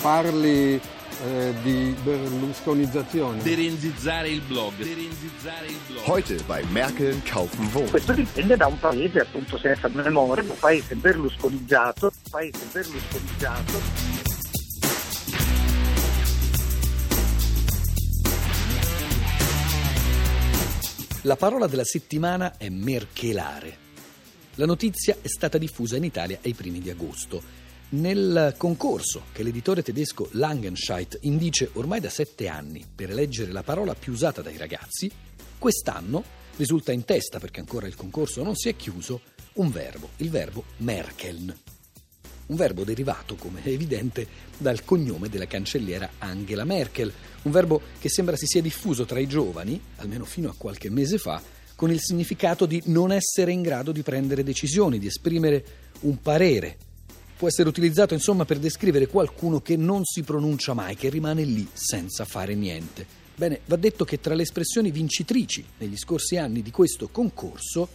parli eh, di berlusconizzazione. Derenzizzare il blog. Derenzizzare il blog. Heute bei Merkel kaufen Wohnen. Questo dipende da un paese appunto senza memoria, un paese berlusconizzato, un paese berlusconizzato. La parola della settimana è merkelare. La notizia è stata diffusa in Italia ai primi di agosto. Nel concorso che l'editore tedesco Langenscheidt indice ormai da sette anni per eleggere la parola più usata dai ragazzi, quest'anno risulta in testa, perché ancora il concorso non si è chiuso, un verbo, il verbo Merkeln. Un verbo derivato, come è evidente, dal cognome della cancelliera Angela Merkel, un verbo che sembra si sia diffuso tra i giovani, almeno fino a qualche mese fa, con il significato di non essere in grado di prendere decisioni, di esprimere un parere può essere utilizzato insomma per descrivere qualcuno che non si pronuncia mai, che rimane lì senza fare niente. Bene, va detto che tra le espressioni vincitrici negli scorsi anni di questo concorso,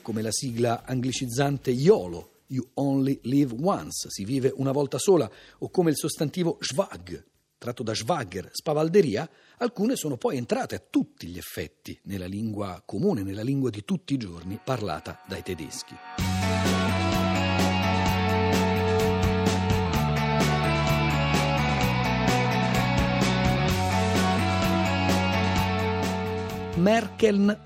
come la sigla anglicizzante YOLO, You Only Live Once, si vive una volta sola, o come il sostantivo Schwag, tratto da Schwager, spavalderia, alcune sono poi entrate a tutti gli effetti nella lingua comune, nella lingua di tutti i giorni parlata dai tedeschi. Merkeln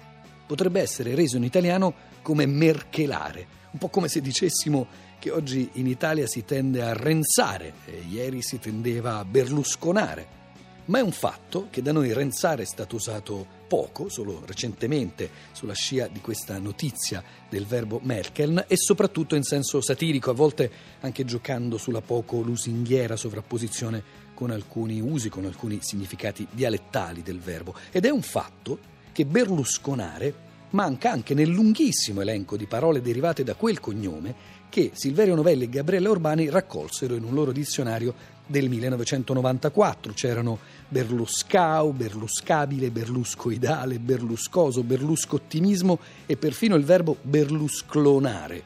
potrebbe essere reso in italiano come merkelare, un po' come se dicessimo che oggi in Italia si tende a renzare e ieri si tendeva a berlusconare. Ma è un fatto che da noi renzare è stato usato poco, solo recentemente, sulla scia di questa notizia del verbo Merkeln e soprattutto in senso satirico, a volte anche giocando sulla poco lusinghiera sovrapposizione con alcuni usi, con alcuni significati dialettali del verbo. Ed è un fatto che berlusconare manca anche nel lunghissimo elenco di parole derivate da quel cognome che Silverio Novelli e Gabriele Urbani raccolsero in un loro dizionario del 1994. C'erano berluscao, berluscabile, berluscoidale, berluscoso, berluscottimismo e perfino il verbo berlusclonare,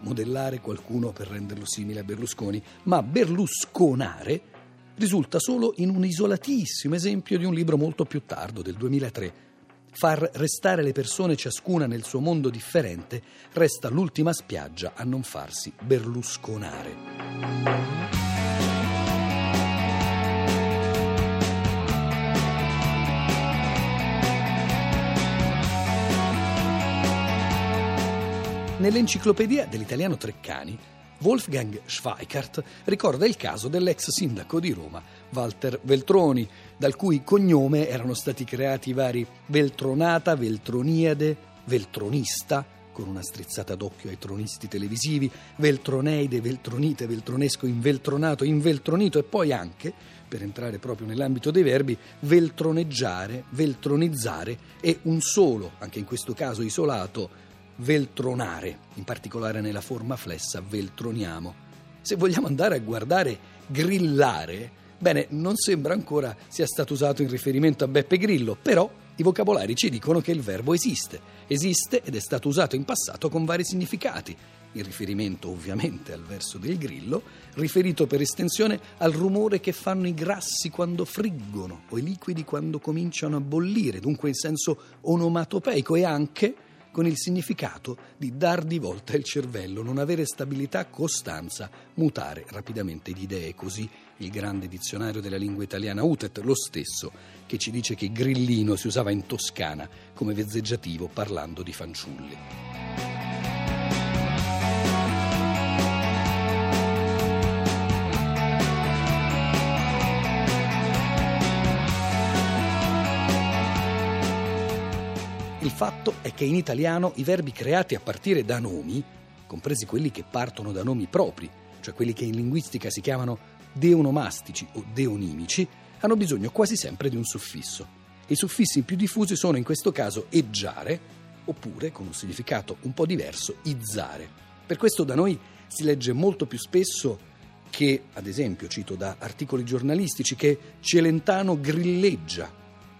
modellare qualcuno per renderlo simile a Berlusconi, ma berlusconare risulta solo in un isolatissimo esempio di un libro molto più tardo, del 2003, Far restare le persone ciascuna nel suo mondo differente resta l'ultima spiaggia a non farsi berlusconare. Nell'enciclopedia dell'italiano Treccani Wolfgang Schweikart ricorda il caso dell'ex sindaco di Roma, Walter Veltroni, dal cui cognome erano stati creati i vari Veltronata, Veltroniade, Veltronista, con una strizzata d'occhio ai tronisti televisivi, Veltroneide, Veltronite, Veltronesco, Inveltronato, Inveltronito e poi anche, per entrare proprio nell'ambito dei verbi, veltroneggiare, veltronizzare e un solo, anche in questo caso isolato, veltronare, in particolare nella forma flessa veltroniamo. Se vogliamo andare a guardare grillare, bene, non sembra ancora sia stato usato in riferimento a Beppe Grillo, però i vocabolari ci dicono che il verbo esiste. Esiste ed è stato usato in passato con vari significati. Il riferimento ovviamente al verso del grillo, riferito per estensione al rumore che fanno i grassi quando friggono o i liquidi quando cominciano a bollire, dunque in senso onomatopeico e anche con il significato di dar di volta il cervello, non avere stabilità, costanza, mutare rapidamente di idee. Così il grande dizionario della lingua italiana Utet, lo stesso, che ci dice che grillino si usava in Toscana come vezzeggiativo parlando di fanciulli. Il fatto è che in italiano i verbi creati a partire da nomi, compresi quelli che partono da nomi propri, cioè quelli che in linguistica si chiamano deonomastici o deonimici, hanno bisogno quasi sempre di un suffisso. I suffissi più diffusi sono in questo caso eggiare, oppure, con un significato un po' diverso, izzare. Per questo da noi si legge molto più spesso che, ad esempio, cito da articoli giornalistici, che Celentano grilleggia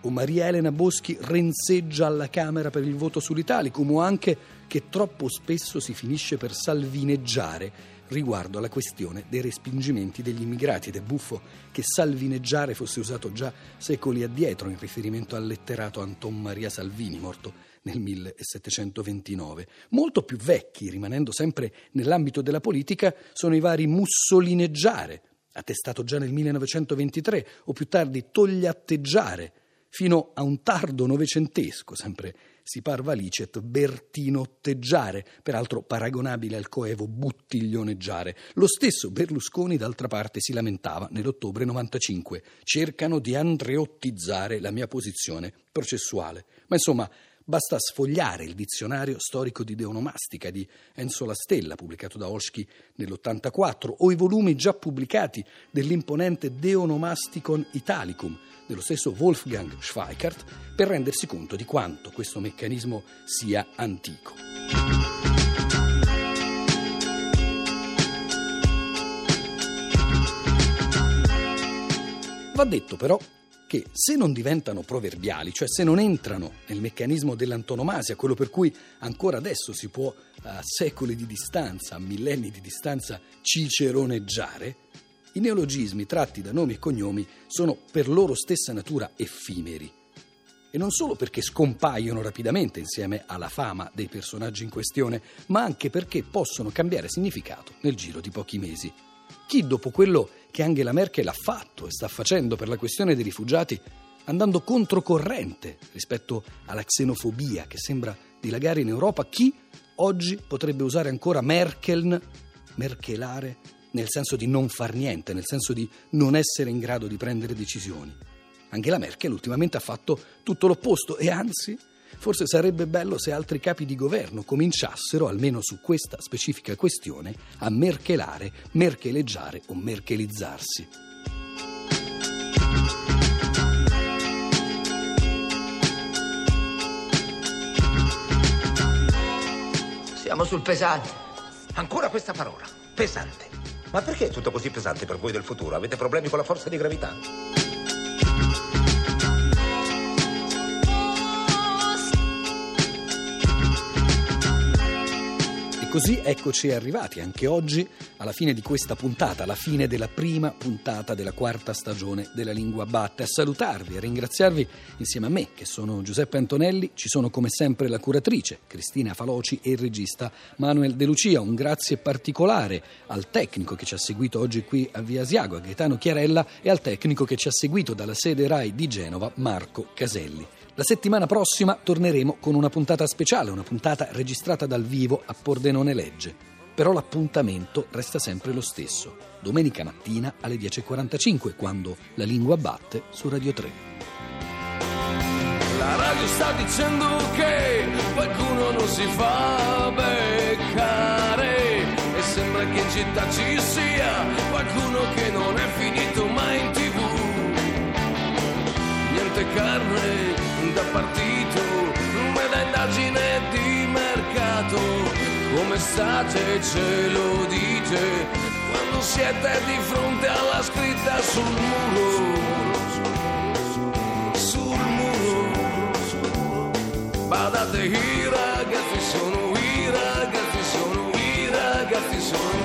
o Maria Elena Boschi renseggia alla Camera per il voto sull'Italicum o anche che troppo spesso si finisce per salvineggiare riguardo alla questione dei respingimenti degli immigrati ed è buffo che salvineggiare fosse usato già secoli addietro in riferimento al letterato Anton Maria Salvini, morto nel 1729. Molto più vecchi, rimanendo sempre nell'ambito della politica, sono i vari mussolineggiare, attestato già nel 1923, o più tardi togliatteggiare, fino a un tardo novecentesco, sempre si parva licet, bertinotteggiare, peraltro paragonabile al coevo buttiglioneggiare. Lo stesso Berlusconi, d'altra parte, si lamentava nell'ottobre 95. Cercano di andreottizzare la mia posizione processuale. Ma insomma, Basta sfogliare il dizionario storico di deonomastica di Enzo La Stella, pubblicato da Olschi nell'84, o i volumi già pubblicati dell'imponente Deonomasticon Italicum dello stesso Wolfgang Schweikart, per rendersi conto di quanto questo meccanismo sia antico. Va detto però che se non diventano proverbiali, cioè se non entrano nel meccanismo dell'antonomasia, quello per cui ancora adesso si può a secoli di distanza, a millenni di distanza, ciceroneggiare, i neologismi tratti da nomi e cognomi sono per loro stessa natura effimeri. E non solo perché scompaiono rapidamente insieme alla fama dei personaggi in questione, ma anche perché possono cambiare significato nel giro di pochi mesi. Chi dopo quello che Angela Merkel ha fatto e sta facendo per la questione dei rifugiati, andando controcorrente rispetto alla xenofobia che sembra dilagare in Europa, chi oggi potrebbe usare ancora Merkel, merkelare, nel senso di non far niente, nel senso di non essere in grado di prendere decisioni? Angela Merkel ultimamente ha fatto tutto l'opposto e anzi Forse sarebbe bello se altri capi di governo cominciassero, almeno su questa specifica questione, a merkelare, mercheleggiare o merkelizzarsi. Siamo sul pesante. Ancora questa parola, pesante. Ma perché è tutto così pesante per voi del futuro? Avete problemi con la forza di gravità? Così eccoci arrivati anche oggi alla fine di questa puntata, alla fine della prima puntata della quarta stagione della Lingua Batte. A salutarvi, a ringraziarvi insieme a me, che sono Giuseppe Antonelli, ci sono come sempre la curatrice Cristina Faloci e il regista Manuel De Lucia. Un grazie particolare al tecnico che ci ha seguito oggi qui a Via Asiago, a Gaetano Chiarella, e al tecnico che ci ha seguito dalla sede RAI di Genova, Marco Caselli. La settimana prossima torneremo con una puntata speciale, una puntata registrata dal vivo a Pordenone Legge. Però l'appuntamento resta sempre lo stesso, domenica mattina alle 10.45, quando la lingua batte su Radio 3. La radio sta dicendo che qualcuno non si fa beccare e sembra che in città ci sia qualcuno che non è finito niente carne da partito, ma da indagine di mercato. Come state ce lo dite quando siete di fronte alla scritta sul muro? Sul muro. Badate i ragazzi sono i ragazzi sono i ragazzi sono